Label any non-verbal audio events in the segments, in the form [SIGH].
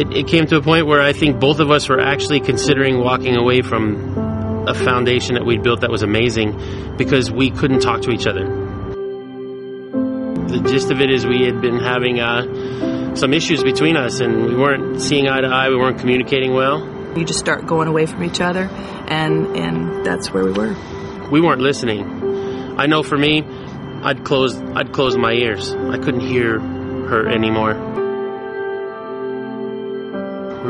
it, it came to a point where I think both of us were actually considering walking away from a foundation that we'd built that was amazing because we couldn't talk to each other. The gist of it is we had been having uh, some issues between us and we weren't seeing eye to eye, we weren't communicating well. You just start going away from each other, and, and that's where we were. We weren't listening. I know for me, I'd close I'd close my ears. I couldn't hear her anymore.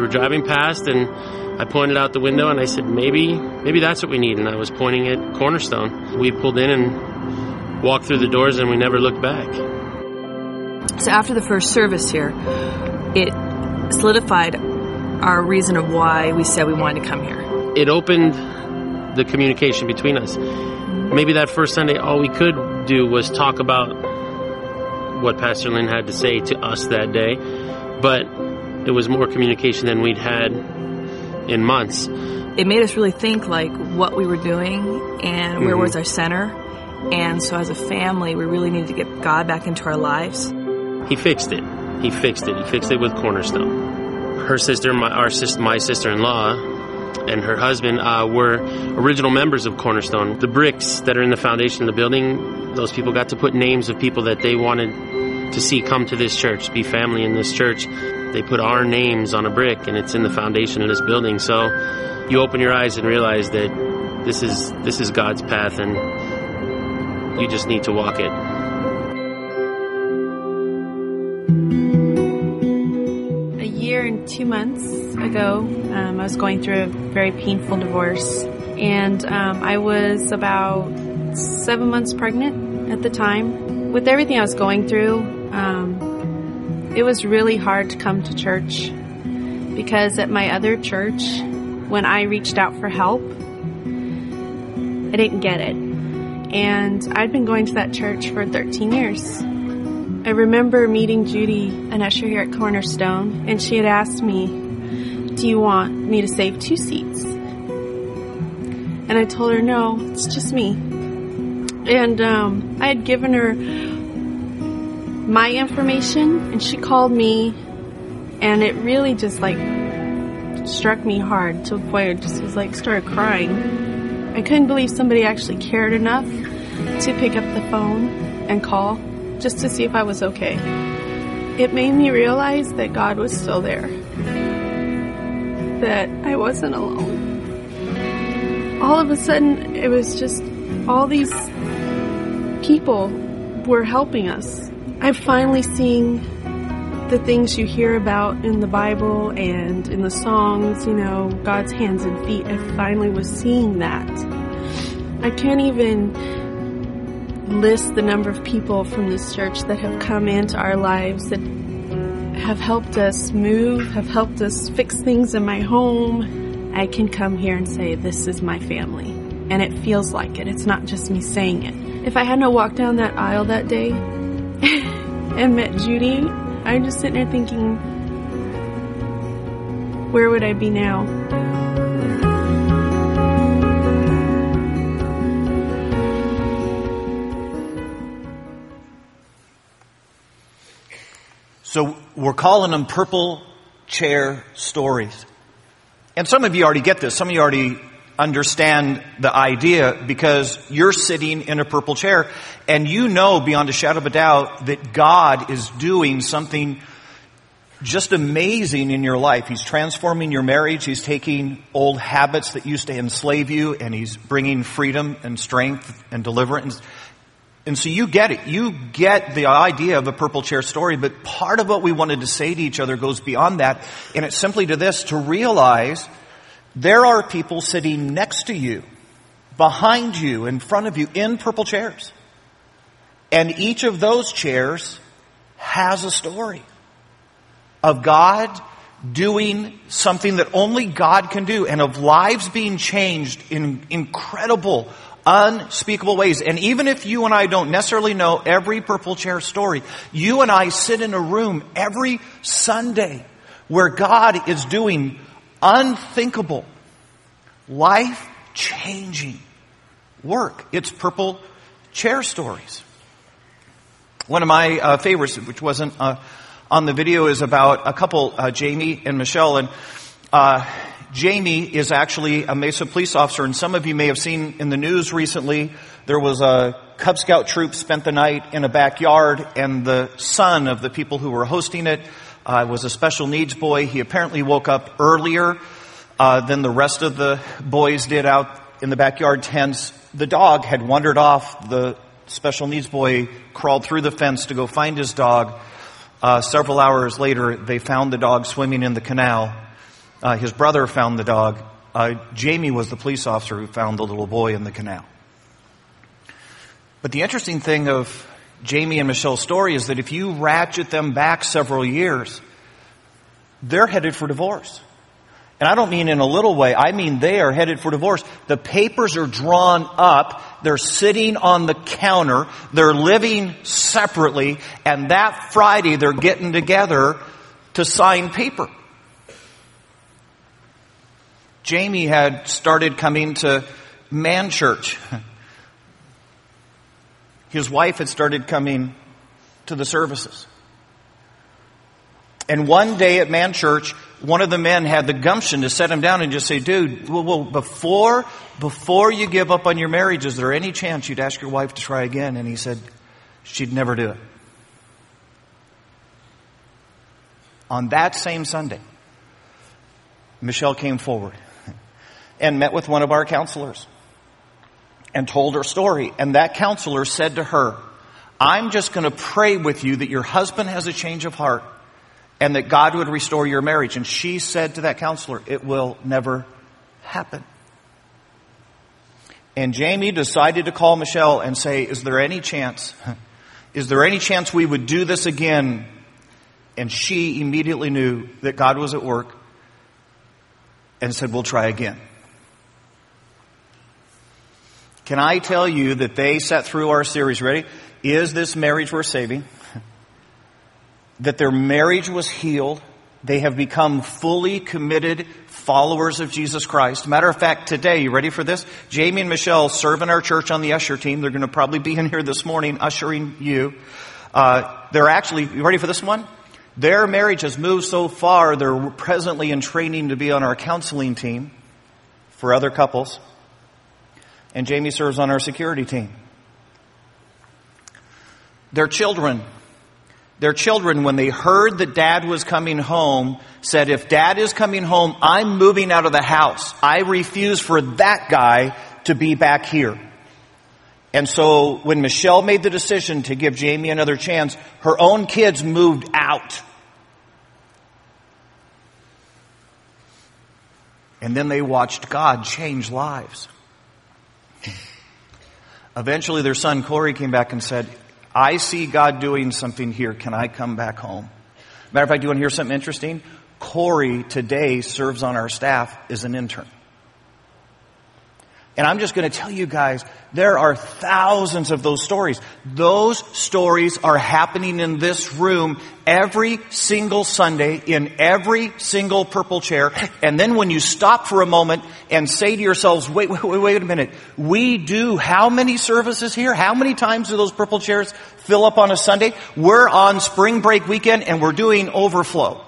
We were driving past and I pointed out the window and I said, maybe, maybe that's what we need. And I was pointing at Cornerstone. We pulled in and walked through the doors and we never looked back. So after the first service here, it solidified our reason of why we said we wanted to come here. It opened the communication between us. Maybe that first Sunday, all we could do was talk about what Pastor Lynn had to say to us that day, but it was more communication than we'd had in months. It made us really think like what we were doing and where Mhm. was our center. And so as a family, we really needed to get God back into our lives. He fixed it. He fixed it. He fixed it with Cornerstone. Her sister, my our sister, my sister-in-law, and her husband uh, were original members of Cornerstone. The bricks that are in the foundation of the building, those people got to put names of people that they wanted to see come to this church, be family in this church. They put our names on a brick, and it's in the foundation of this building. So you open your eyes and realize that this is this is God's path, and you just need to walk it. A year and two months ago, um, I was going through a very painful divorce, and um, I was about seven months pregnant at the time. With everything I was going through, um, it was really hard to come to church because at my other church, when I reached out for help, I didn't get it. And I'd been going to that church for 13 years. I remember meeting Judy, an usher here at Cornerstone, and she had asked me, Do you want me to save two seats? And I told her, No, it's just me. And um, I had given her my information, and she called me, and it really just like struck me hard to a point I just was like, started crying. I couldn't believe somebody actually cared enough to pick up the phone and call just to see if I was okay. It made me realize that God was still there, that I wasn't alone. All of a sudden, it was just all these people were helping us. I'm finally seeing the things you hear about in the Bible and in the songs, you know, God's hands and feet. I finally was seeing that. I can't even list the number of people from this church that have come into our lives that have helped us move, have helped us fix things in my home. I can come here and say, This is my family. And it feels like it. It's not just me saying it. If I hadn't walked down that aisle that day [LAUGHS] and met Judy, I'm just sitting there thinking, Where would I be now? So we're calling them purple chair stories. And some of you already get this. Some of you already understand the idea because you're sitting in a purple chair and you know beyond a shadow of a doubt that God is doing something just amazing in your life. He's transforming your marriage. He's taking old habits that used to enslave you and he's bringing freedom and strength and deliverance. And so you get it. You get the idea of a purple chair story, but part of what we wanted to say to each other goes beyond that. And it's simply to this, to realize there are people sitting next to you, behind you, in front of you, in purple chairs. And each of those chairs has a story of God doing something that only God can do and of lives being changed in incredible, unspeakable ways. And even if you and I don't necessarily know every purple chair story, you and I sit in a room every Sunday where God is doing unthinkable, life changing work. It's purple chair stories. One of my uh, favorites, which wasn't a, on the video is about a couple, uh, Jamie and Michelle, and uh, Jamie is actually a Mesa police officer, and some of you may have seen in the news recently there was a Cub Scout troop spent the night in a backyard, and the son of the people who were hosting it uh, was a special needs boy. He apparently woke up earlier uh, than the rest of the boys did out in the backyard tents. The dog had wandered off. The special needs boy crawled through the fence to go find his dog. Uh, several hours later, they found the dog swimming in the canal. Uh, his brother found the dog. Uh, Jamie was the police officer who found the little boy in the canal. But the interesting thing of Jamie and Michelle's story is that if you ratchet them back several years, they're headed for divorce. And I don't mean in a little way, I mean they are headed for divorce. The papers are drawn up, they're sitting on the counter, they're living separately, and that Friday they're getting together to sign paper. Jamie had started coming to man church. [LAUGHS] His wife had started coming to the services. And one day at man church, one of the men had the gumption to set him down and just say, dude, well, well, before, before you give up on your marriage, is there any chance you'd ask your wife to try again? And he said, she'd never do it. On that same Sunday, Michelle came forward [LAUGHS] and met with one of our counselors and told her story. And that counselor said to her, I'm just going to pray with you that your husband has a change of heart and that God would restore your marriage. And she said to that counselor, it will never happen. And Jamie decided to call Michelle and say, is there any chance, [LAUGHS] is there any chance we would do this again? And she immediately knew that God was at work and said, we'll try again. Can I tell you that they sat through our series? Ready? Is this marriage worth saving? [LAUGHS] that their marriage was healed. They have become fully committed followers of Jesus Christ. Matter of fact, today, you ready for this? Jamie and Michelle serve in our church on the usher team. They're going to probably be in here this morning ushering you. Uh, they're actually, you ready for this one? Their marriage has moved so far, they're presently in training to be on our counseling team for other couples and Jamie serves on our security team. Their children, their children, when they heard that dad was coming home, said, if dad is coming home, I'm moving out of the house. I refuse for that guy to be back here. And so when Michelle made the decision to give Jamie another chance, her own kids moved out. And then they watched God change lives. Eventually, their son Corey came back and said, I see God doing something here. Can I come back home? Matter of fact, do you want to hear something interesting? Corey today serves on our staff as an intern. And I'm just going to tell you guys, there are thousands of those stories. Those stories are happening in this room every single Sunday in every single purple chair. And then when you stop for a moment and say to yourselves, wait, wait, wait, wait a minute. We do how many services here? How many times do those purple chairs fill up on a Sunday? We're on spring break weekend and we're doing overflow.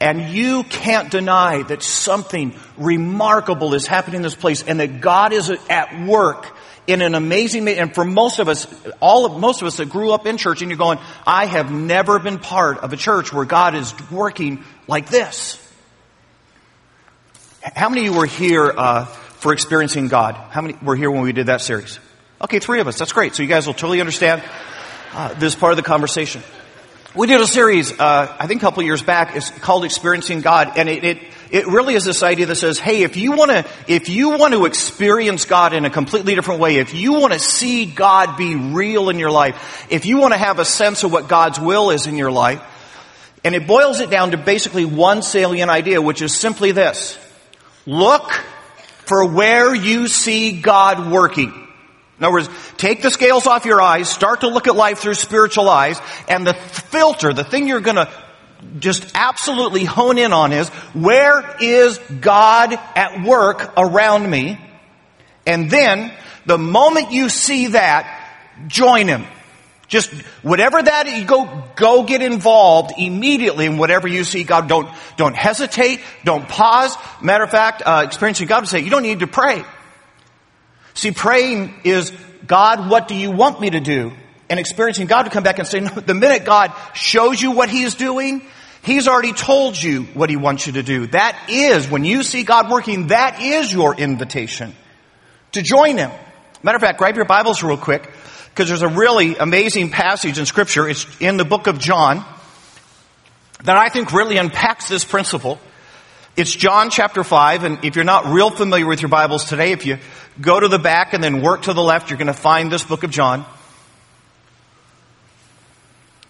And you can't deny that something remarkable is happening in this place and that God is at work in an amazing way. And for most of us, all of, most of us that grew up in church and you're going, I have never been part of a church where God is working like this. How many of you were here, uh, for experiencing God? How many were here when we did that series? Okay, three of us. That's great. So you guys will totally understand, uh, this part of the conversation. We did a series, uh, I think a couple years back, it's called Experiencing God, and it, it, it really is this idea that says, hey, if you want to, if you want to experience God in a completely different way, if you want to see God be real in your life, if you want to have a sense of what God's will is in your life, and it boils it down to basically one salient idea, which is simply this. Look for where you see God working. In other words, take the scales off your eyes, start to look at life through spiritual eyes, and the filter, the thing you're gonna just absolutely hone in on is, where is God at work around me? And then, the moment you see that, join Him. Just whatever that you go go get involved immediately in whatever you see God. Don't don't hesitate. Don't pause. Matter of fact, uh, experiencing God would say you don't need to pray. See, praying is God, what do you want me to do? And experiencing God to come back and say, no, the minute God shows you what He's doing, He's already told you what He wants you to do. That is, when you see God working, that is your invitation to join Him. Matter of fact, grab your Bibles real quick because there's a really amazing passage in scripture. It's in the book of John that I think really unpacks this principle. It's John chapter 5, and if you're not real familiar with your Bibles today, if you go to the back and then work to the left, you're going to find this book of John.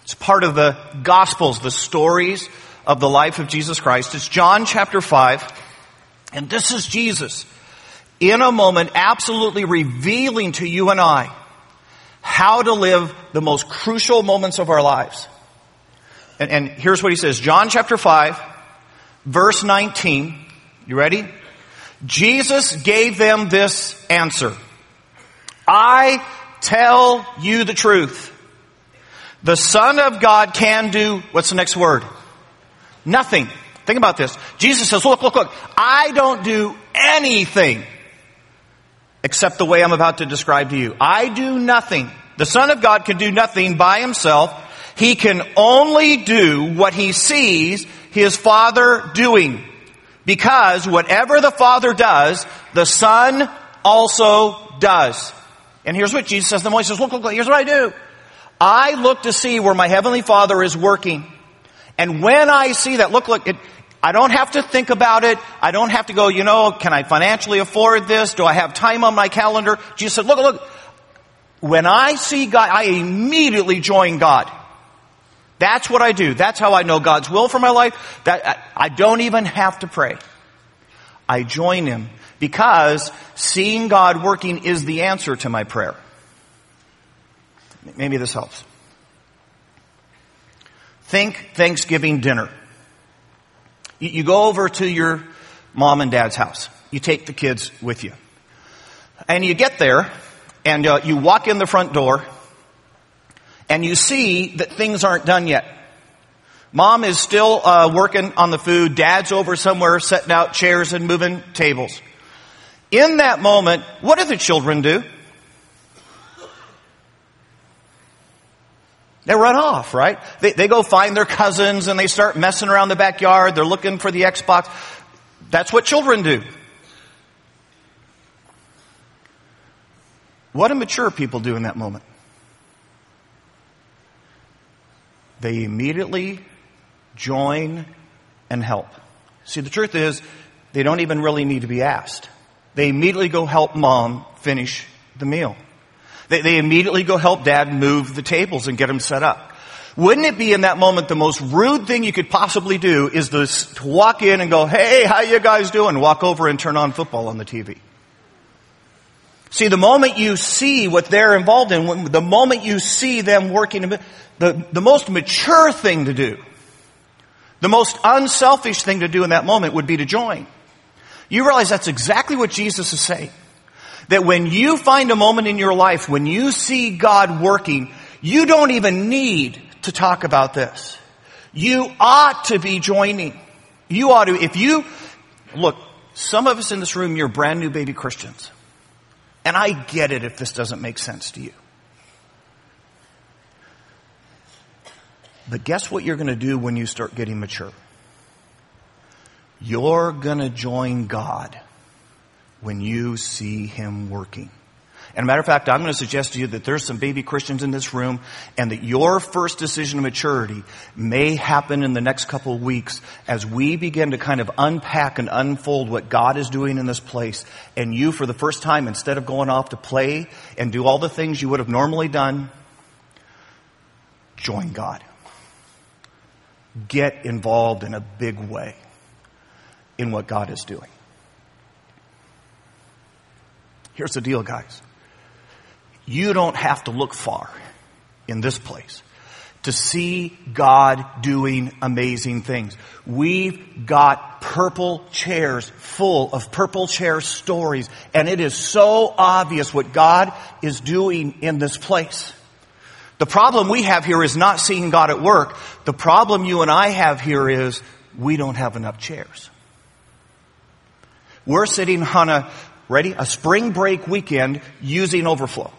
It's part of the Gospels, the stories of the life of Jesus Christ. It's John chapter 5, and this is Jesus in a moment absolutely revealing to you and I how to live the most crucial moments of our lives. And, and here's what he says John chapter 5, verse 19. You ready? Jesus gave them this answer I tell you the truth. The Son of God can do, what's the next word? Nothing. Think about this. Jesus says, look, look, look, I don't do anything except the way I'm about to describe to you. I do nothing. The Son of God can do nothing by himself. He can only do what he sees his Father doing. Because whatever the Father does, the Son also does. And here's what Jesus says. The he says, look, look, look, here's what I do. I look to see where my Heavenly Father is working. And when I see that, look, look, it, I don't have to think about it. I don't have to go, you know, can I financially afford this? Do I have time on my calendar? Jesus said, look, look, when I see God, I immediately join God. That's what I do. That's how I know God's will for my life. That I don't even have to pray. I join Him because seeing God working is the answer to my prayer. Maybe this helps. Think Thanksgiving dinner. You go over to your mom and dad's house. You take the kids with you. And you get there, and uh, you walk in the front door, and you see that things aren't done yet. Mom is still uh, working on the food. Dad's over somewhere setting out chairs and moving tables. In that moment, what do the children do? They run off, right? They, they go find their cousins and they start messing around the backyard. They're looking for the Xbox. That's what children do. What do mature people do in that moment? They immediately join and help. See, the truth is, they don't even really need to be asked. They immediately go help mom finish the meal. They, they immediately go help dad move the tables and get them set up. Wouldn't it be in that moment the most rude thing you could possibly do is to, to walk in and go, hey, how you guys doing? Walk over and turn on football on the TV. See, the moment you see what they're involved in, the moment you see them working, the, the most mature thing to do, the most unselfish thing to do in that moment would be to join. You realize that's exactly what Jesus is saying. That when you find a moment in your life, when you see God working, you don't even need to talk about this. You ought to be joining. You ought to, if you, look, some of us in this room, you're brand new baby Christians. And I get it if this doesn't make sense to you. But guess what you're going to do when you start getting mature? You're going to join God when you see Him working. And a matter of fact, I'm going to suggest to you that there's some baby Christians in this room and that your first decision of maturity may happen in the next couple of weeks as we begin to kind of unpack and unfold what God is doing in this place. And you, for the first time, instead of going off to play and do all the things you would have normally done, join God. Get involved in a big way in what God is doing. Here's the deal, guys. You don't have to look far in this place to see God doing amazing things. We've got purple chairs full of purple chair stories, and it is so obvious what God is doing in this place. The problem we have here is not seeing God at work. The problem you and I have here is we don't have enough chairs. We're sitting on a, ready, a spring break weekend using overflow.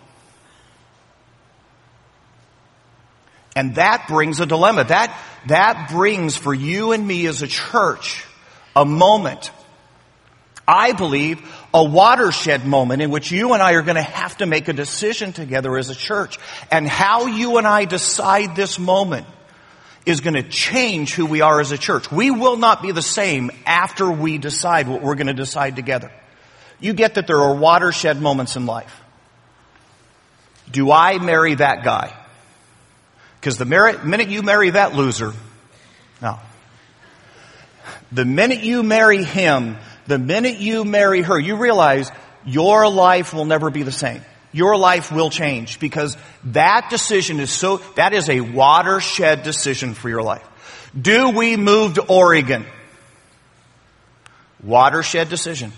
And that brings a dilemma. That, that brings for you and me as a church a moment, I believe, a watershed moment in which you and I are going to have to make a decision together as a church. And how you and I decide this moment is going to change who we are as a church. We will not be the same after we decide what we're going to decide together. You get that there are watershed moments in life. Do I marry that guy? Because the minute you marry that loser, no. The minute you marry him, the minute you marry her, you realize your life will never be the same. Your life will change because that decision is so, that is a watershed decision for your life. Do we move to Oregon? Watershed decision.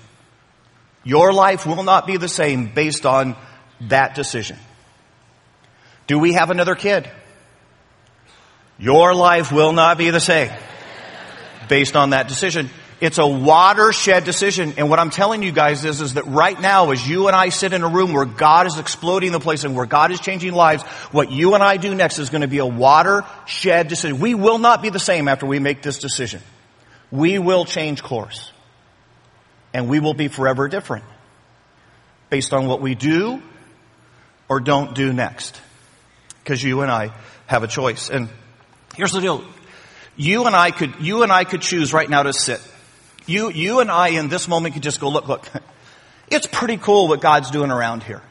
Your life will not be the same based on that decision. Do we have another kid? Your life will not be the same based on that decision. It's a watershed decision. And what I'm telling you guys is, is that right now, as you and I sit in a room where God is exploding the place and where God is changing lives, what you and I do next is going to be a watershed decision. We will not be the same after we make this decision. We will change course. And we will be forever different based on what we do or don't do next. Because you and I have a choice. And here's the deal. You and I could, you and I could choose right now to sit you, you and I in this moment could just go, look, look, [LAUGHS] it's pretty cool what God's doing around here.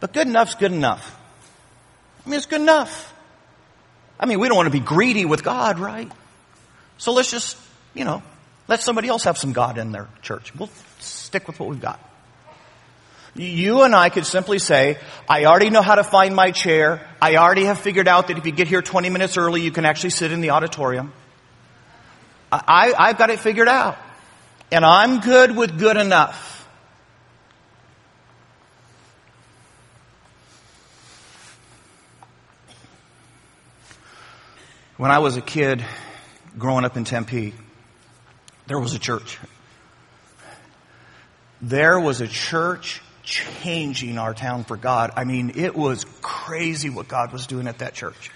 But good enough's good enough. I mean, it's good enough. I mean, we don't want to be greedy with God, right? So let's just, you know, let somebody else have some God in their church. We'll stick with what we've got. You and I could simply say, I already know how to find my chair. I already have figured out that if you get here 20 minutes early, you can actually sit in the auditorium. I, I've got it figured out. And I'm good with good enough. When I was a kid growing up in Tempe, there was a church. There was a church changing our town for God. I mean, it was crazy what God was doing at that church.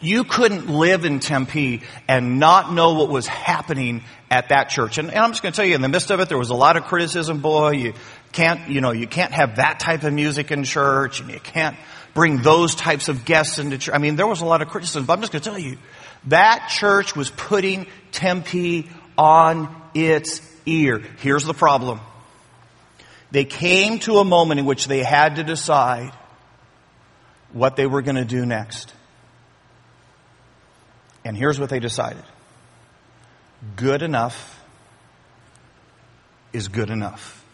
You couldn't live in Tempe and not know what was happening at that church. And, and I'm just going to tell you, in the midst of it, there was a lot of criticism. Boy, you can't, you know, you can't have that type of music in church, and you can't bring those types of guests into church. I mean, there was a lot of criticism. But I'm just going to tell you, that church was putting Tempe on its ear. Here's the problem. They came to a moment in which they had to decide what they were going to do next. And here's what they decided good enough is good enough.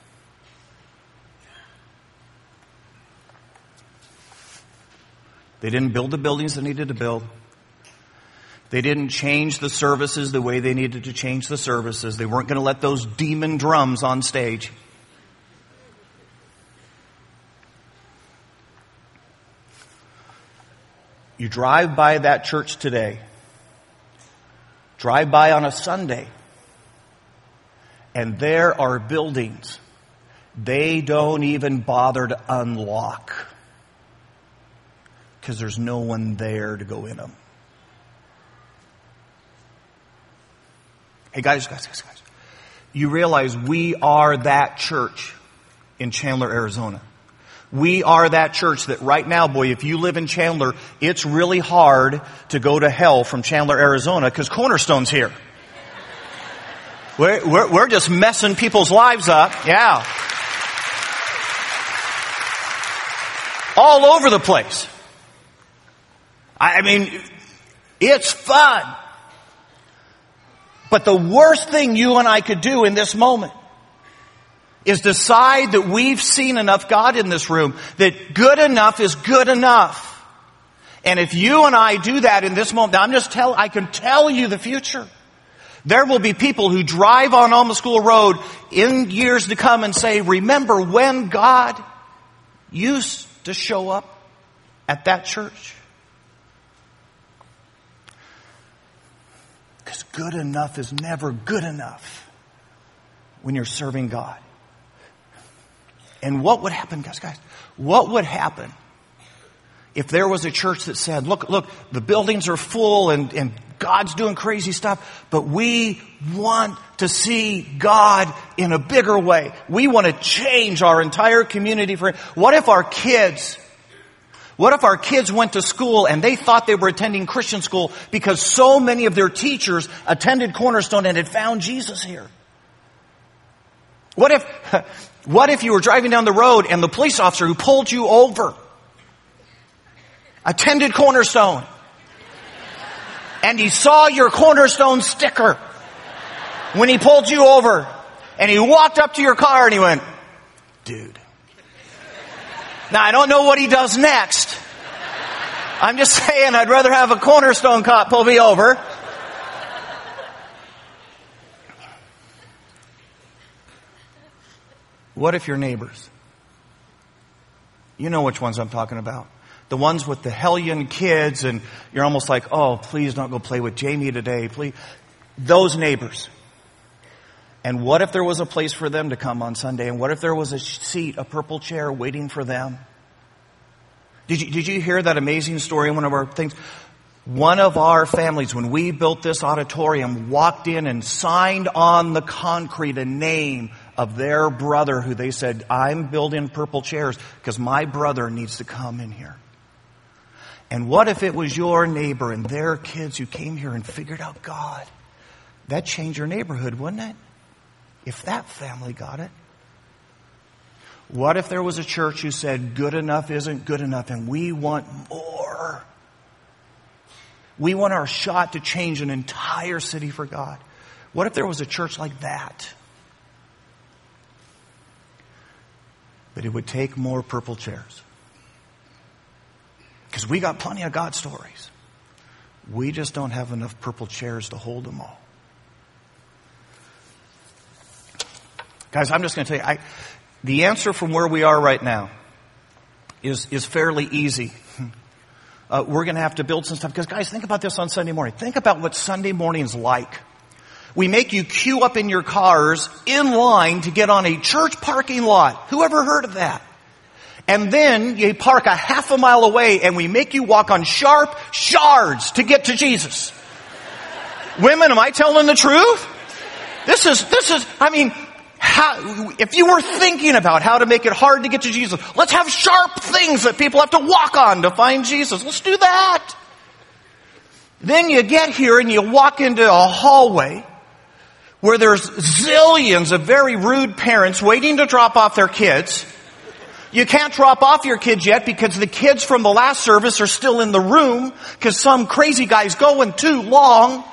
They didn't build the buildings they needed to build. They didn't change the services the way they needed to change the services. They weren't going to let those demon drums on stage. You drive by that church today, Drive by on a Sunday, and there are buildings they don't even bother to unlock because there's no one there to go in them. Hey guys, guys, guys, guys. You realize we are that church in Chandler, Arizona. We are that church that right now, boy, if you live in Chandler, it's really hard to go to hell from Chandler, Arizona, because Cornerstone's here. We're, we're, we're just messing people's lives up. Yeah. All over the place. I mean, it's fun. But the worst thing you and I could do in this moment is decide that we've seen enough God in this room, that good enough is good enough. And if you and I do that in this moment, I'm just tell, I can tell you the future. There will be people who drive on Alma School Road in years to come and say, remember when God used to show up? at that church? Because good enough is never good enough when you're serving God. And what would happen, guys, guys? What would happen if there was a church that said, look, look, the buildings are full and, and God's doing crazy stuff, but we want to see God in a bigger way. We want to change our entire community for, what if our kids what if our kids went to school and they thought they were attending Christian school because so many of their teachers attended Cornerstone and had found Jesus here? What if, [LAUGHS] what if you were driving down the road and the police officer who pulled you over attended Cornerstone and he saw your Cornerstone sticker when he pulled you over and he walked up to your car and he went, dude, now I don't know what he does next. I'm just [LAUGHS] saying I'd rather have a cornerstone cop pull me over. What if your neighbors? You know which ones I'm talking about. The ones with the hellion kids and you're almost like, oh, please don't go play with Jamie today, please. Those neighbors. And what if there was a place for them to come on Sunday? And what if there was a seat, a purple chair waiting for them? Did you, did you hear that amazing story in one of our things? One of our families, when we built this auditorium, walked in and signed on the concrete a name of their brother who they said, I'm building purple chairs because my brother needs to come in here. And what if it was your neighbor and their kids who came here and figured out God? That changed your neighborhood, wouldn't it? if that family got it? What if there was a church who said good enough isn't good enough and we want more? We want our shot to change an entire city for God. What if there was a church like that? But it would take more purple chairs. Because we got plenty of God stories. We just don't have enough purple chairs to hold them all. Guys, I'm just going to tell you, I, the answer from where we are right now is, is fairly easy. [LAUGHS] Uh, we're going to have to build some stuff. Because, guys, think about this on Sunday morning. Think about what Sunday morning's like. We make you queue up in your cars in line to get on a church parking lot. Who ever heard of that? And then you park a half a mile away and we make you walk on sharp shards to get to Jesus. Women, am I telling the truth? This is, this is, I mean, how, if you were thinking about how to make it hard to get to Jesus, let's have sharp things that people have to walk on to find Jesus. Let's do that. Then you get here and you walk into a hallway where there's zillions of very rude parents waiting to drop off their kids. You can't drop off your kids yet because the kids from the last service are still in the room because some crazy guy's going too long.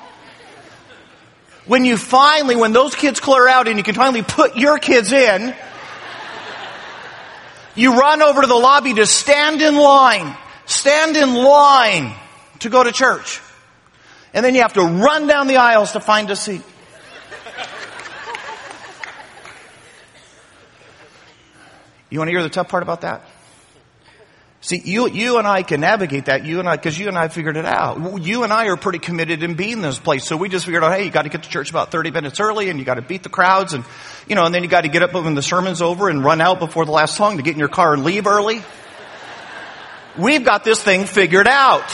When you finally, when those kids clear out and you can finally put your kids in, you run over to the lobby to stand in line. Stand in line to go to church. And then you have to run down the aisles to find a seat. You want to hear the tough part about that? See, you, you and I can navigate that. You and I, cause you and I figured it out. You and I are pretty committed in being this place. So we just figured out, hey, you got to get to church about 30 minutes early and you got to beat the crowds and, you know, and then you got to get up when the sermon's over and run out before the last song to get in your car and leave early. We've got this thing figured out.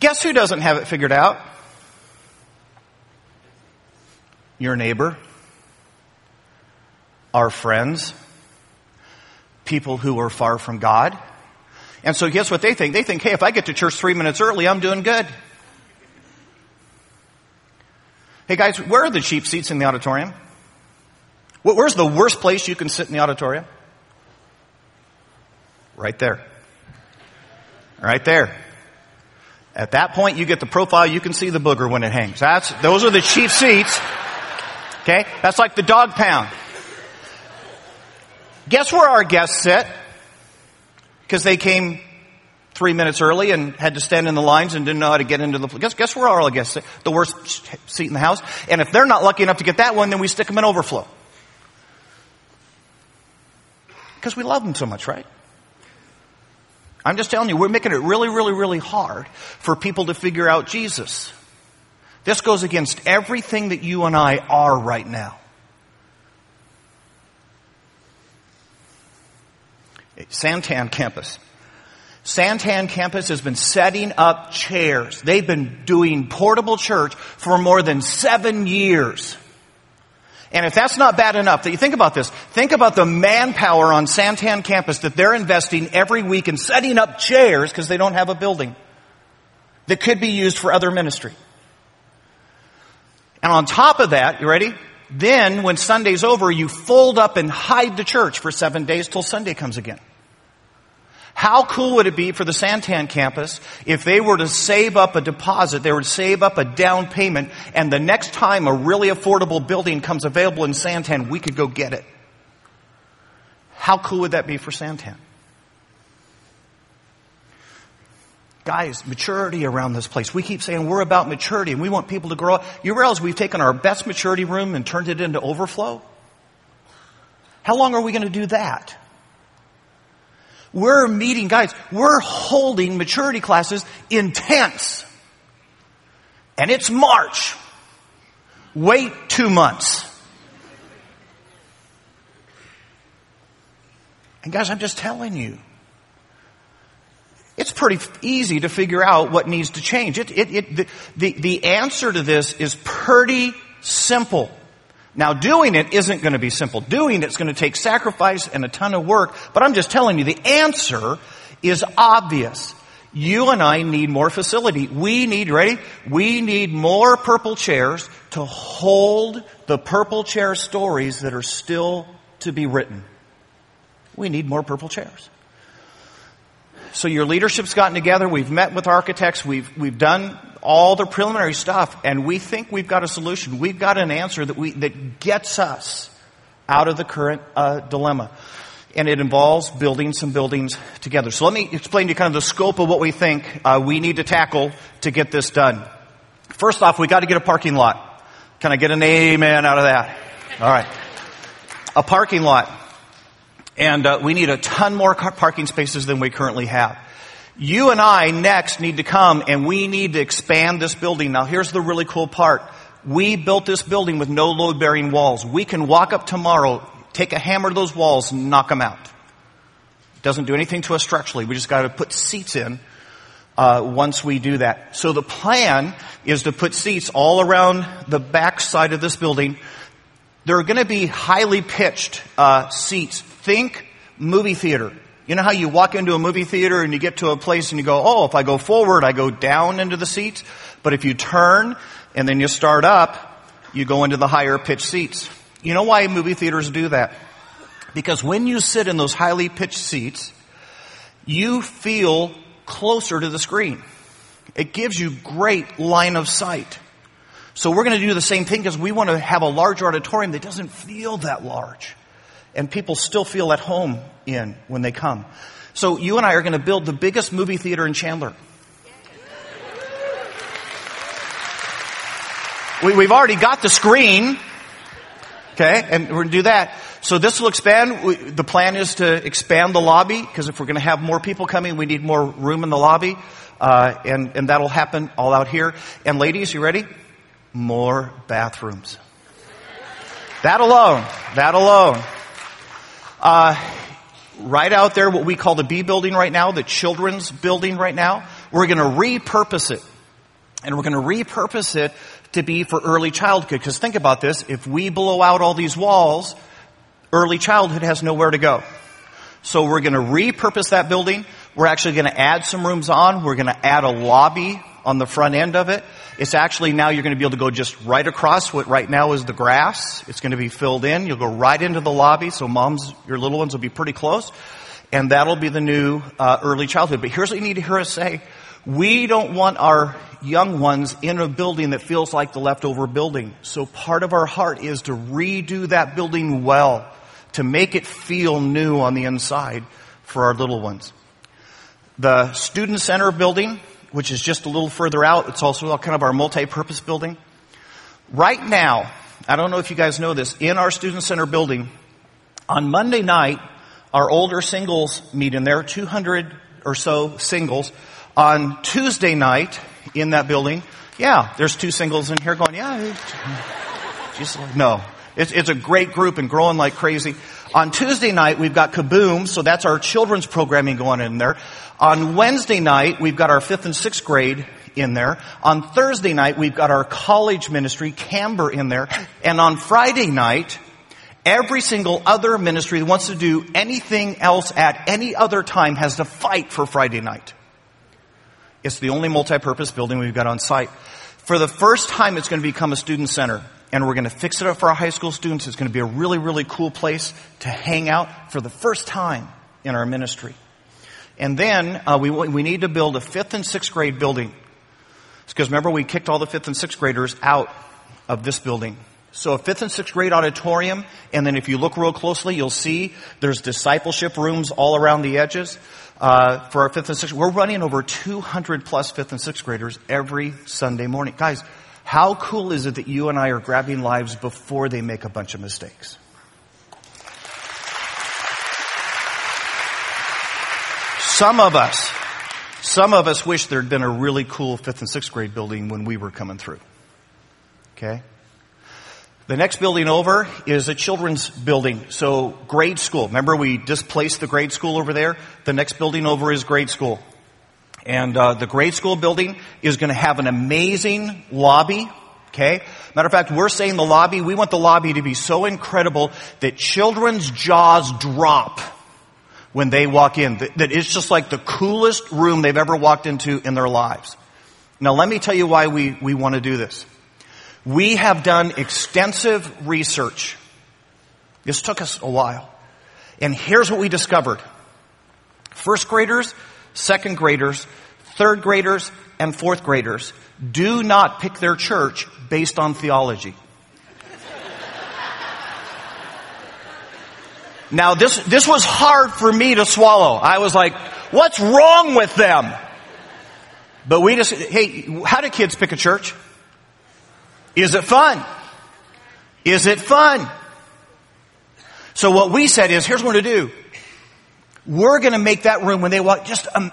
Guess who doesn't have it figured out? Your neighbor. Our friends people who are far from God. And so guess what they think? They think, hey, if I get to church three minutes early, I'm doing good. Hey guys, where are the cheap seats in the auditorium? Where's the worst place you can sit in the auditorium? Right there. Right there. At that point, you get the profile, you can see the booger when it hangs. That's, those are the cheap seats. Okay? That's like the dog pound. Guess where our guests sit? Because they came three minutes early and had to stand in the lines and didn't know how to get into the, guess, guess where our guests sit? The worst seat in the house. And if they're not lucky enough to get that one, then we stick them in overflow. Because we love them so much, right? I'm just telling you, we're making it really, really, really hard for people to figure out Jesus. This goes against everything that you and I are right now. Santan campus. Santan campus has been setting up chairs. They've been doing portable church for more than seven years. And if that's not bad enough, that you think about this, think about the manpower on Santan campus that they're investing every week in setting up chairs because they don't have a building that could be used for other ministry. And on top of that, you ready? Then when Sunday's over, you fold up and hide the church for seven days till Sunday comes again. How cool would it be for the Santan campus if they were to save up a deposit, they would save up a down payment, and the next time a really affordable building comes available in Santan, we could go get it. How cool would that be for Santan? Guys, maturity around this place. We keep saying we're about maturity and we want people to grow up. You realize we've taken our best maturity room and turned it into overflow? How long are we going to do that? We're meeting, guys, we're holding maturity classes in tents. And it's March. Wait two months. And guys, I'm just telling you, it's pretty easy to figure out what needs to change. It, it, it, the, the, the answer to this is pretty simple. Now doing it isn't going to be simple. Doing it's going to take sacrifice and a ton of work, but I'm just telling you the answer is obvious. You and I need more facility. We need, ready? We need more purple chairs to hold the purple chair stories that are still to be written. We need more purple chairs. So your leadership's gotten together. We've met with architects. We've, we've done all the preliminary stuff and we think we've got a solution. We've got an answer that we, that gets us out of the current uh, dilemma. And it involves building some buildings together. So let me explain to you kind of the scope of what we think uh, we need to tackle to get this done. First off, we got to get a parking lot. Can I get an amen out of that? All right. A parking lot. And uh, we need a ton more parking spaces than we currently have. You and I next need to come and we need to expand this building. Now here's the really cool part. We built this building with no load bearing walls. We can walk up tomorrow, take a hammer to those walls and knock them out. It doesn't do anything to us structurally. We just got to put seats in uh, once we do that. So the plan is to put seats all around the back side of this building. There are going to be highly pitched uh, seats Think movie theater. You know how you walk into a movie theater and you get to a place and you go, oh, if I go forward, I go down into the seats. But if you turn and then you start up, you go into the higher pitched seats. You know why movie theaters do that? Because when you sit in those highly pitched seats, you feel closer to the screen. It gives you great line of sight. So we're going to do the same thing because we want to have a large auditorium that doesn't feel that large and people still feel at home in when they come. So you and I are going to build the biggest movie theater in Chandler. We, have already got the screen. Okay, and we're going to do that. So this will expand. We, the plan is to expand the lobby because if we're going to have more people coming, we need more room in the lobby, uh, and and that'll happen all out here. And ladies, you ready? More bathrooms. That alone. That alone. Uh, right out there, what we call the B building right now, the children's building right now, we're going to repurpose it. And we're going to repurpose it to be for early childhood. Because think about this, if we blow out all these walls, early childhood has nowhere to go. So we're going to repurpose that building. We're actually going to add some rooms on. We're going to add a lobby on the front end of it. It's actually now you're going to be able to go just right across what right now is the grass. It's going to be filled in. You'll go right into the lobby, so moms, your little ones will be pretty close. And that'll be the new uh, early childhood. But here's what you need to hear us say. We don't want our young ones in a building that feels like the leftover building. So part of our heart is to redo that building well, to make it feel new on the inside for our little ones. The student center building, which is just a little further out. It's also kind of our multi-purpose building. Right now, I don't know if you guys know this, in our student center building, on Monday night, our older singles meet in there, 200 or so singles. On Tuesday night in that building, yeah, there's two singles in here going, yeah, [LAUGHS] just, no. It's, it's a great group and growing like crazy. On Tuesday night, we've got Kaboom, so that's our children's programming going in there. On Wednesday night, we've got our fifth and sixth grade in there. On Thursday night, we've got our college ministry, Camber, in there. And on Friday night, every single other ministry that wants to do anything else at any other time has to fight for Friday night. It's the only multi-purpose building we've got on site. For the first time, it's going to become a student center and we're going to fix it up for our high school students. It's going to be a really, really cool place to hang out for the first time in our ministry. And then uh, we, we need to build a fifth and sixth grade building. Because remember, we kicked all the fifth and sixth graders out of this building. So a fifth and sixth grade auditorium, and then if you look real closely, you'll see there's discipleship rooms all around the edges. Uh, for our fifth and sixth, we're running over 200 plus fifth and sixth graders every Sunday morning. Guys, how cool is it that you and I are grabbing lives before they make a bunch of mistakes? Some of us, some of us wish there'd been a really cool fifth and sixth grade building when we were coming through. Okay? The next building over is a children's building. So grade school. Remember we displaced the grade school over there? The next building over is grade school. And uh, the grade school building is going to have an amazing lobby. Okay. Matter of fact, we're saying the lobby. We want the lobby to be so incredible that children's jaws drop when they walk in. That, that it's just like the coolest room they've ever walked into in their lives. Now, let me tell you why we we want to do this. We have done extensive research. This took us a while. And here's what we discovered. First graders second graders, third graders, and fourth graders do not pick their church based on theology. Now this, this was hard for me to swallow. I was like, what's wrong with them? But we just, hey, how do kids pick a church? Is it fun? Is it fun? So what we said is, here's what we're going to do. We're going to make that room when they walk just a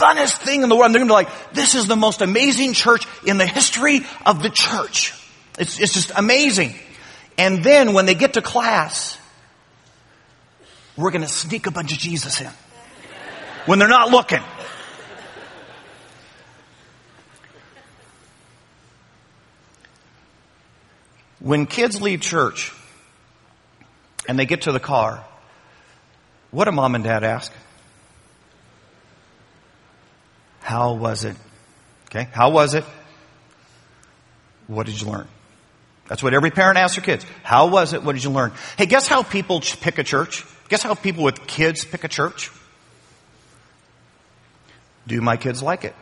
funnest thing in the world. they're going to be like, this is the most amazing church in the history of the church. It's, it's just amazing. And then when they get to class, we're going to sneak a bunch of Jesus in when they're not looking. When kids leave church and they get to the car, what do mom and dad ask? How was it? Okay, how was it? What did you learn? That's what every parent asks their kids. How was it? What did you learn? Hey, guess how people pick a church? Guess how people with kids pick a church? Do my kids like it?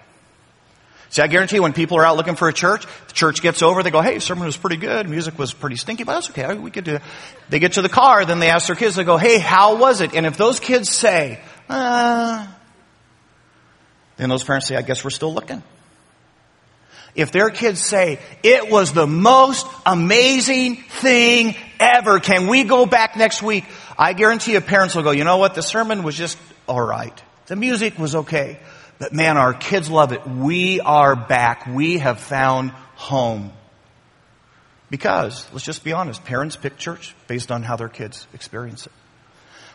See, I guarantee when people are out looking for a church, the church gets over, they go, hey, sermon was pretty good, music was pretty stinky, but that's okay, we could do it. They get to the car, then they ask their kids, they go, hey, how was it? And if those kids say, uh, then those parents say, I guess we're still looking. If their kids say, it was the most amazing thing ever, can we go back next week? I guarantee you parents will go, you know what, the sermon was just alright. The music was okay. But man, our kids love it. We are back. We have found home. Because, let's just be honest, parents pick church based on how their kids experience it.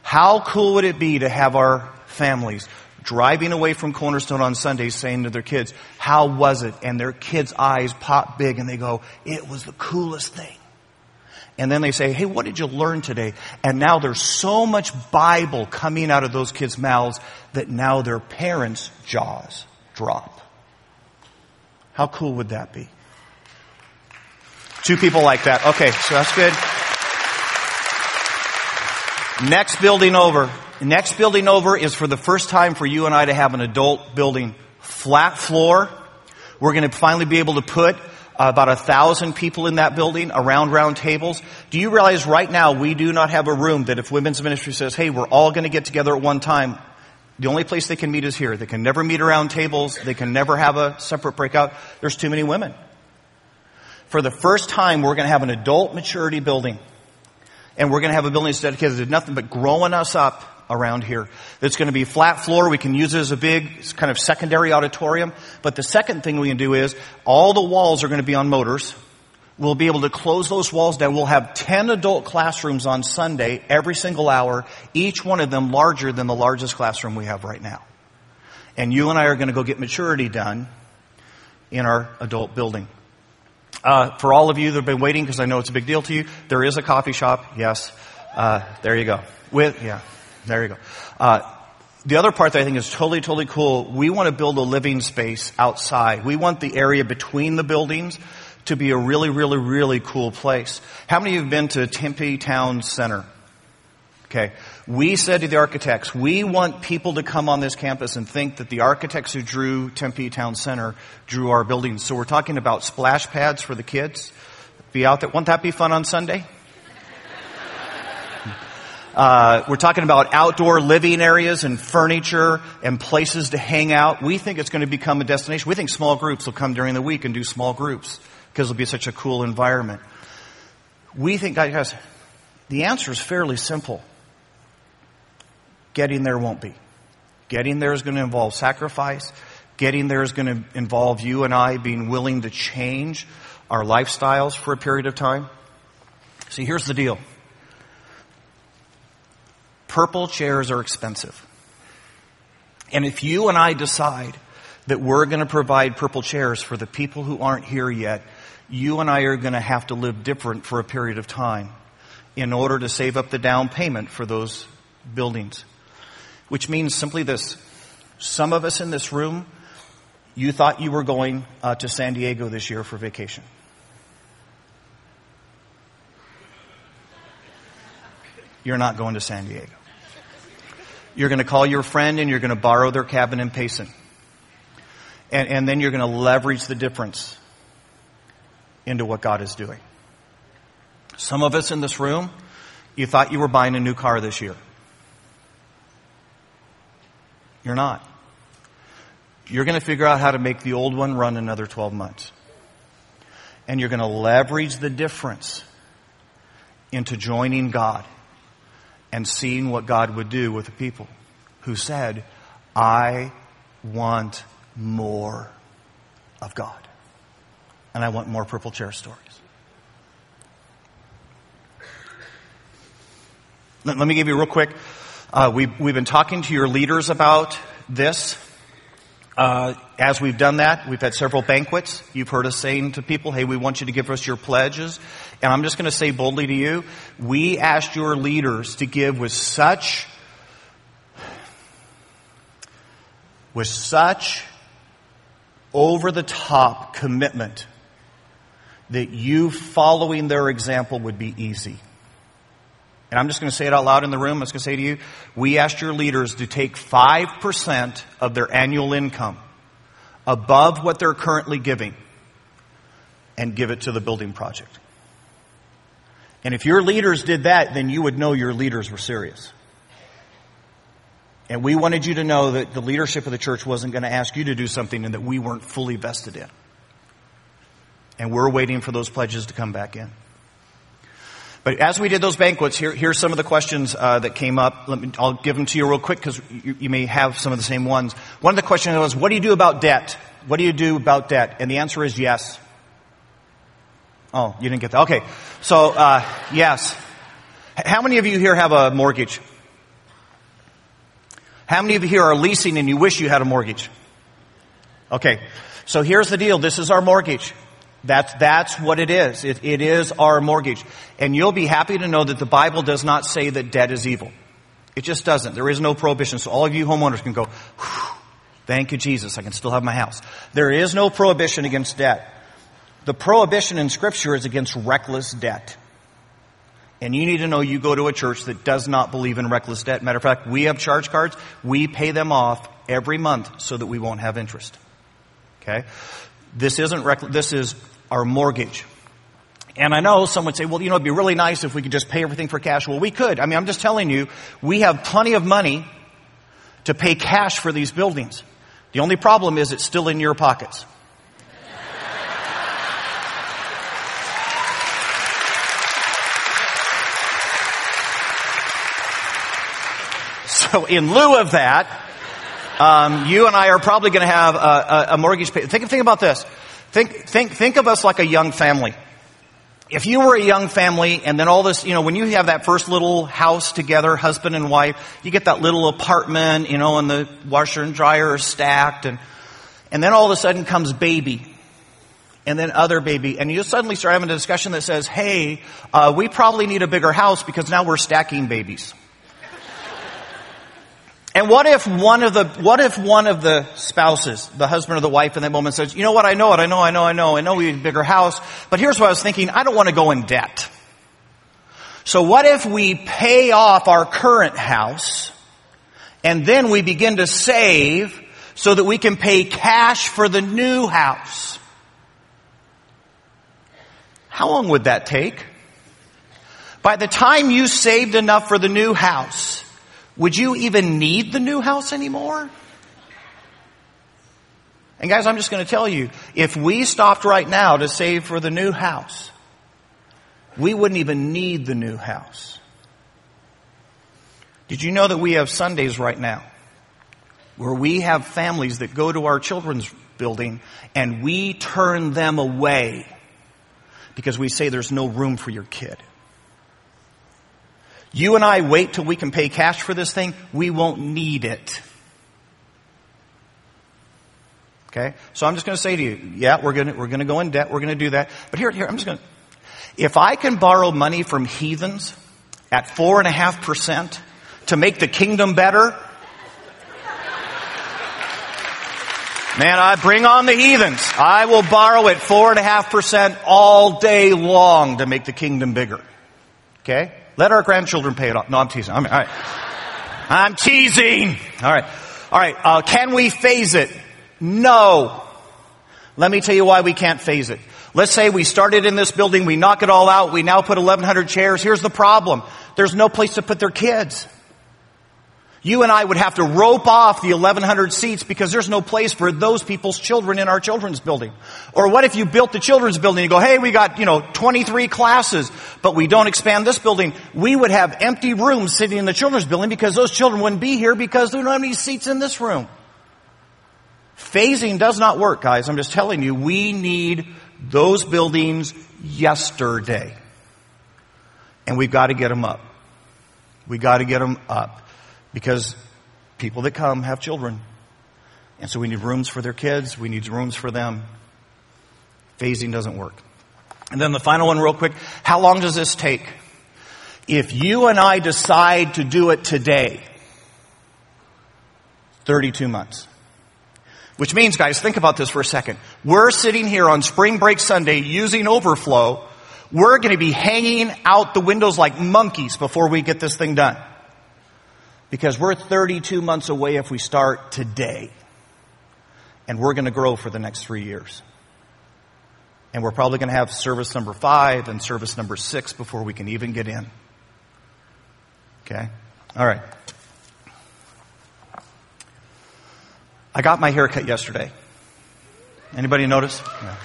How cool would it be to have our families driving away from Cornerstone on Sundays saying to their kids, how was it? And their kids' eyes pop big and they go, it was the coolest thing. And then they say, hey, what did you learn today? And now there's so much Bible coming out of those kids' mouths that now their parents' jaws drop. How cool would that be? Two people like that. Okay, so that's good. Next building over. Next building over is for the first time for you and I to have an adult building. Flat floor. We're going to finally be able to put about a thousand people in that building around round tables. Do you realize right now we do not have a room that if women's ministry says, hey, we're all going to get together at one time, the only place they can meet is here. They can never meet around tables. They can never have a separate breakout. There's too many women. For the first time, we're going to have an adult maturity building. And we're going to have a building that's dedicated to nothing but growing us up around here that's going to be flat floor. We can use it as a big kind of secondary auditorium. But the second thing we can do is all the walls are going to be on motors. We'll be able to close those walls down. We'll have 10 adult classrooms on Sunday every single hour, each one of them larger than the largest classroom we have right now. And you and I are going to go get maturity done in our adult building. Uh, for all of you that have been waiting, because I know it's a big deal to you, there is a coffee shop. Yes, uh, there you go. With yeah, there you go. Uh, the other part that I think is totally, totally cool. We want to build a living space outside. We want the area between the buildings to be a really, really, really cool place. How many of you have been to Tempe Town Center? Okay. We said to the architects, we want people to come on this campus and think that the architects who drew Tempe Town Center drew our buildings. So we're talking about splash pads for the kids. Be out there. Won't that be fun on Sunday? Uh, we're talking about outdoor living areas and furniture and places to hang out. We think it's going to become a destination. We think small groups will come during the week and do small groups because it'll be such a cool environment. We think, guys, the answer is fairly simple. Getting there won't be. Getting there is going to involve sacrifice. Getting there is going to involve you and I being willing to change our lifestyles for a period of time. See, here's the deal. Purple chairs are expensive. And if you and I decide that we're going to provide purple chairs for the people who aren't here yet, you and I are going to have to live different for a period of time in order to save up the down payment for those buildings. Which means simply this. Some of us in this room, you thought you were going uh, to San Diego this year for vacation. You're not going to San Diego. You're going to call your friend and you're going to borrow their cabin in Payson. And, and then you're going to leverage the difference into what God is doing. Some of us in this room, you thought you were buying a new car this year. You're not. You're going to figure out how to make the old one run another 12 months. And you're going to leverage the difference into joining God and seeing what God would do with the people who said, I want more of God. And I want more purple chair stories. Let, let me give you real quick. Uh, we, we've been talking to your leaders about this. Uh, as we've done that, we've had several banquets. You've heard us saying to people, hey, we want you to give us your pledges. And I'm just going to say boldly to you, we asked your leaders to give with such, with such over the top commitment that you following their example would be easy. And I'm just going to say it out loud in the room. I was going to say to you, we asked your leaders to take 5% of their annual income above what they're currently giving and give it to the building project. And if your leaders did that, then you would know your leaders were serious. And we wanted you to know that the leadership of the church wasn't going to ask you to do something and that we weren't fully vested in. And we're waiting for those pledges to come back in. But as we did those banquets, here, here's some of the questions uh, that came up. Let Me, I'll give them to you real quick because you, you, may have some of the same ones. One of the questions was, what do you do about debt? What do you do about debt? And the answer is yes. Oh, you didn't get that. Okay. So, uh, yes. How many of you here have a mortgage? How many of you here are leasing and you wish you had a mortgage? Okay. So here's the deal. This is our mortgage. That's, that's what it is. It, it is our mortgage. And you'll be happy to know that the Bible does not say that debt is evil. It just doesn't. There is no prohibition. So all of you homeowners can go, thank you, Jesus. I can still have my house. There is no prohibition against debt. The prohibition in scripture is against reckless debt. And you need to know you go to a church that does not believe in reckless debt. Matter of fact, we have charge cards. We pay them off every month so that we won't have interest. Okay? This isn't reckless. This is our mortgage. And I know some would say, well, you know, it'd be really nice if we could just pay everything for cash. Well, we could. I mean, I'm just telling you, we have plenty of money to pay cash for these buildings. The only problem is it's still in your pockets. [LAUGHS] so in lieu of that, um, you and I are probably going to have a, a, a mortgage payment. Think, think about this. Think, think, think of us like a young family. If you were a young family and then all this, you know, when you have that first little house together, husband and wife, you get that little apartment, you know, and the washer and dryer are stacked and, and then all of a sudden comes baby and then other baby, and you suddenly start having a discussion that says, hey, uh, we probably need a bigger house because now we're stacking babies. And what if one of the, what if one of the spouses, the husband or the wife in that moment says, you know what, I know it, I know, I know, I know, I know we need a bigger house, but here's what I was thinking, I don't want to go in debt. So what if we pay off our current house, and then we begin to save so that we can pay cash for the new house? How long would that take? By the time you saved enough for the new house, would you even need the new house anymore? And guys, I'm just going to tell you, if we stopped right now to save for the new house, we wouldn't even need the new house. Did you know that we have Sundays right now where we have families that go to our children's building and we turn them away because we say there's no room for your kid. You and I wait till we can pay cash for this thing, we won't need it. Okay? So I'm just going to say to you, yeah, we're going to, we're going to go in debt, we're going to do that. But here, here, I'm just going to, if I can borrow money from heathens at four and a half percent to make the kingdom better, Man, I bring on the heathens. I will borrow at four and a half percent all day long to make the kingdom bigger. Okay? Let our grandchildren pay it off. No, I'm teasing. I'm, all right. I'm teasing. All right. All right. Uh, can we phase it? No. Let me tell you why we can't phase it. Let's say we started in this building, we knock it all out, we now put 1,100 chairs. Here's the problem. There's no place to put their kids. You and I would have to rope off the 1100 seats because there's no place for those people's children in our children's building. Or what if you built the children's building and go, hey, we got, you know, 23 classes, but we don't expand this building. We would have empty rooms sitting in the children's building because those children wouldn't be here because there don't have any seats in this room. Phasing does not work, guys. I'm just telling you, we need those buildings yesterday. And we've got to get them up. We got to get them up. Because people that come have children. And so we need rooms for their kids. We need rooms for them. Phasing doesn't work. And then the final one real quick. How long does this take? If you and I decide to do it today, 32 months. Which means, guys, think about this for a second. We're sitting here on spring break Sunday using overflow. We're going to be hanging out the windows like monkeys before we get this thing done. Because we're 32 months away if we start today. And we're going to grow for the next three years. And we're probably going to have service number five and service number six before we can even get in. Okay? All right. I got my hair cut yesterday. Anybody notice? Yeah.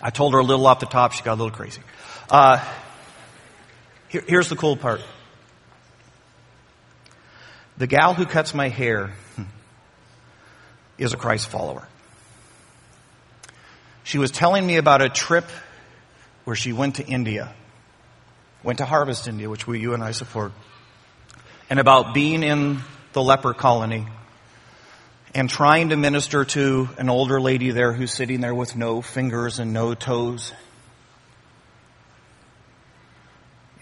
I told her a little off the top. She got a little crazy. Uh, here, here's the cool part. The gal who cuts my hair is a Christ follower. She was telling me about a trip where she went to India, went to Harvest India, which we, you and I support, and about being in the leper colony and trying to minister to an older lady there who's sitting there with no fingers and no toes.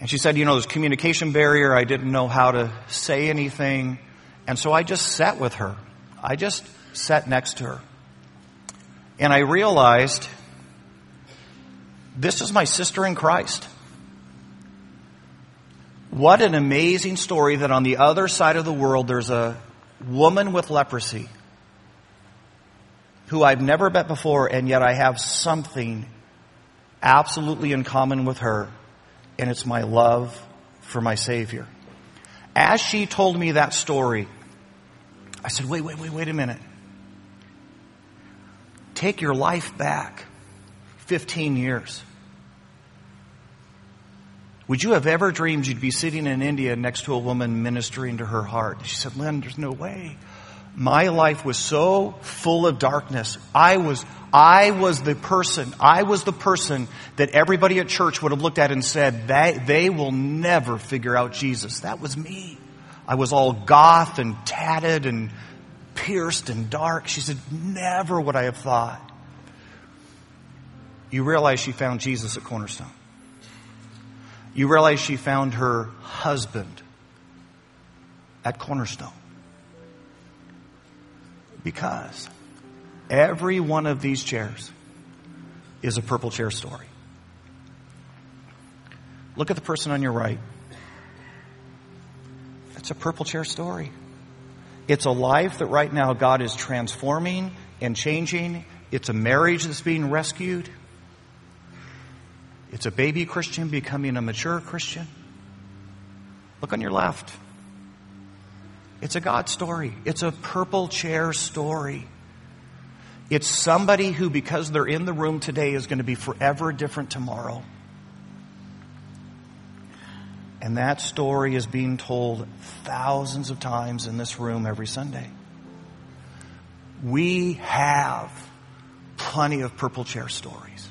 And she said, you know, there's communication barrier. I didn't know how to say anything. And so I just sat with her. I just sat next to her. And I realized this is my sister in Christ. What an amazing story that on the other side of the world there's a woman with leprosy who I've never met before, and yet I have something absolutely in common with her and it's my love for my Savior. As she told me that story, I said, wait, wait, wait, wait a minute. Take your life back 15 years. Would you have ever dreamed you'd be sitting in India next to a woman ministering to her heart? She said, Lynn, there's no way. My life was so full of darkness. I was, I was the person, I was the person that everybody at church would have looked at and said, they, they will never figure out Jesus. That was me. I was all goth and tatted and pierced and dark. She said, never would I have thought. You realize she found Jesus at Cornerstone. You realize she found her husband at Cornerstone. Because every one of these chairs is a purple chair story. Look at the person on your right. It's a purple chair story. It's a life that right now God is transforming and changing. It's a marriage that's being rescued. It's a baby Christian becoming a mature Christian. Look on your left. It's a God story. It's a purple chair story. It's somebody who, because they're in the room today, is going to be forever different tomorrow. And that story is being told thousands of times in this room every Sunday. We have plenty of purple chair stories.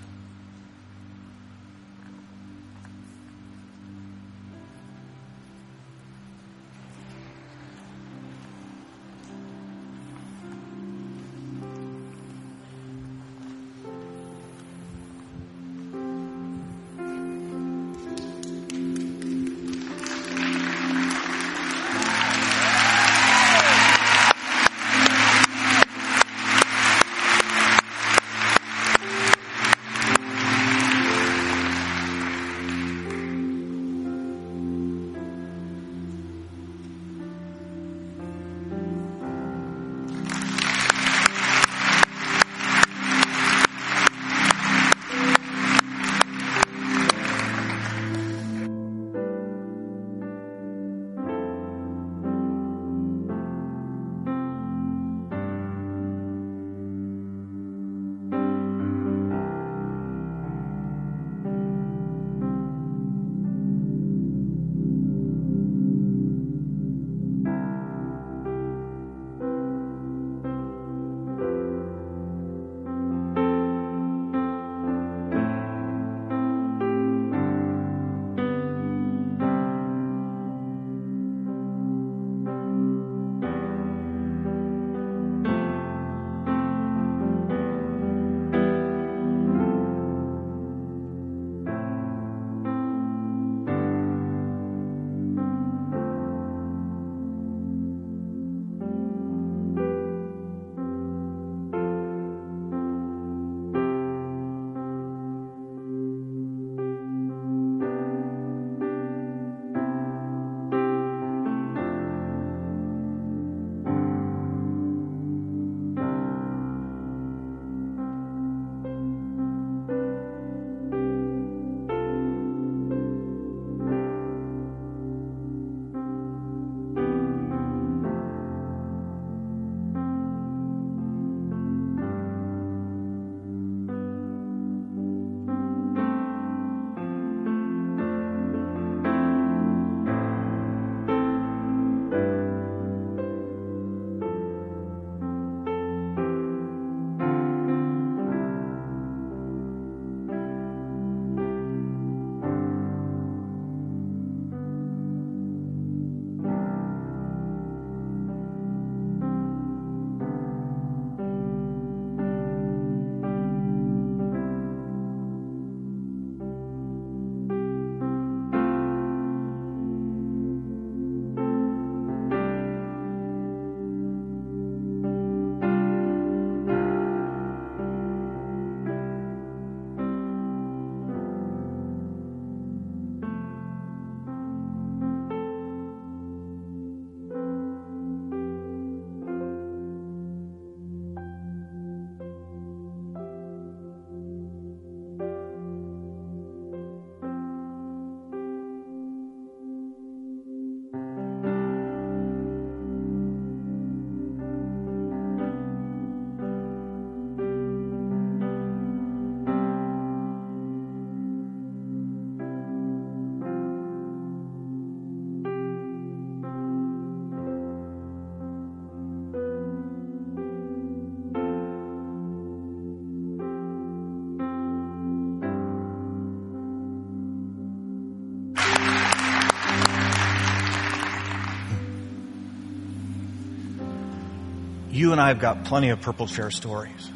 You and I have got plenty of purple chair stories.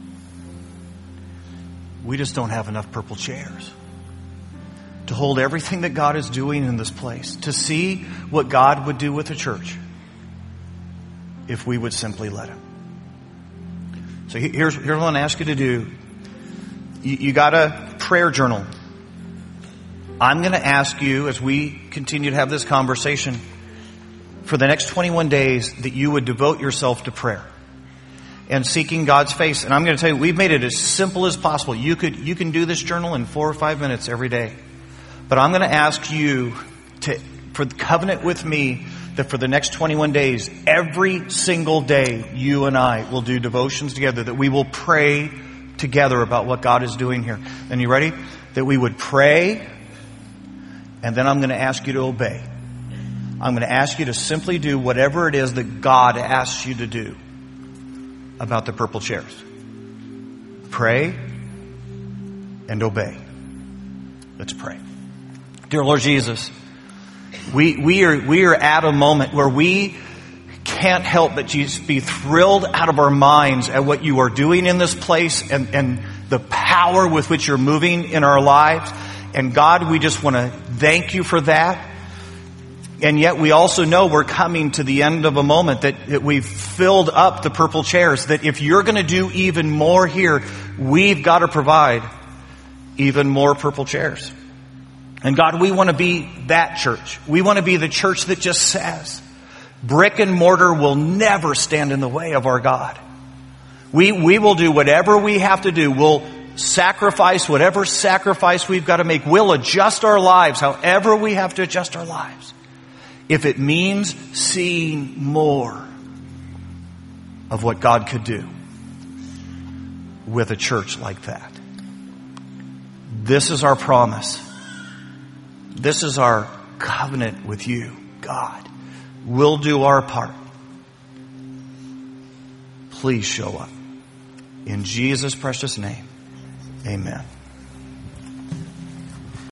We just don't have enough purple chairs to hold everything that God is doing in this place, to see what God would do with the church if we would simply let Him. So here's, here's what I ask you to do. You, you got a prayer journal. I'm going to ask you as we continue to have this conversation for the next 21 days that you would devote yourself to prayer and seeking God's face. And I'm going to tell you, we've made it as simple as possible. You could, you can do this journal in four or five minutes every day. But I'm going to ask you to, for the covenant with me, that for the next 21 days, every single day, you and I will do devotions together, that we will pray together about what God is doing here. And you ready? That we would pray, and then I'm going to ask you to obey. I'm going to ask you to simply do whatever it is that God asks you to do about the purple chairs. Pray and obey. Let's pray. Dear Lord Jesus, we, we, are, we are at a moment where we can't help but just be thrilled out of our minds at what you are doing in this place and, and the power with which you're moving in our lives. And God, we just want to thank you for that. And yet we also know we're coming to the end of a moment that, that we've filled up the purple chairs, that if you're going to do even more here, we've got to provide even more purple chairs. And God, we want to be that church. We want to be the church that just says, brick and mortar will never stand in the way of our God. We, we will do whatever we have to do. We'll sacrifice whatever sacrifice we've got to make. We'll adjust our lives however we have to adjust our lives. If it means seeing more of what God could do with a church like that. This is our promise. This is our covenant with you, God. We'll do our part. Please show up. In Jesus' precious name, amen.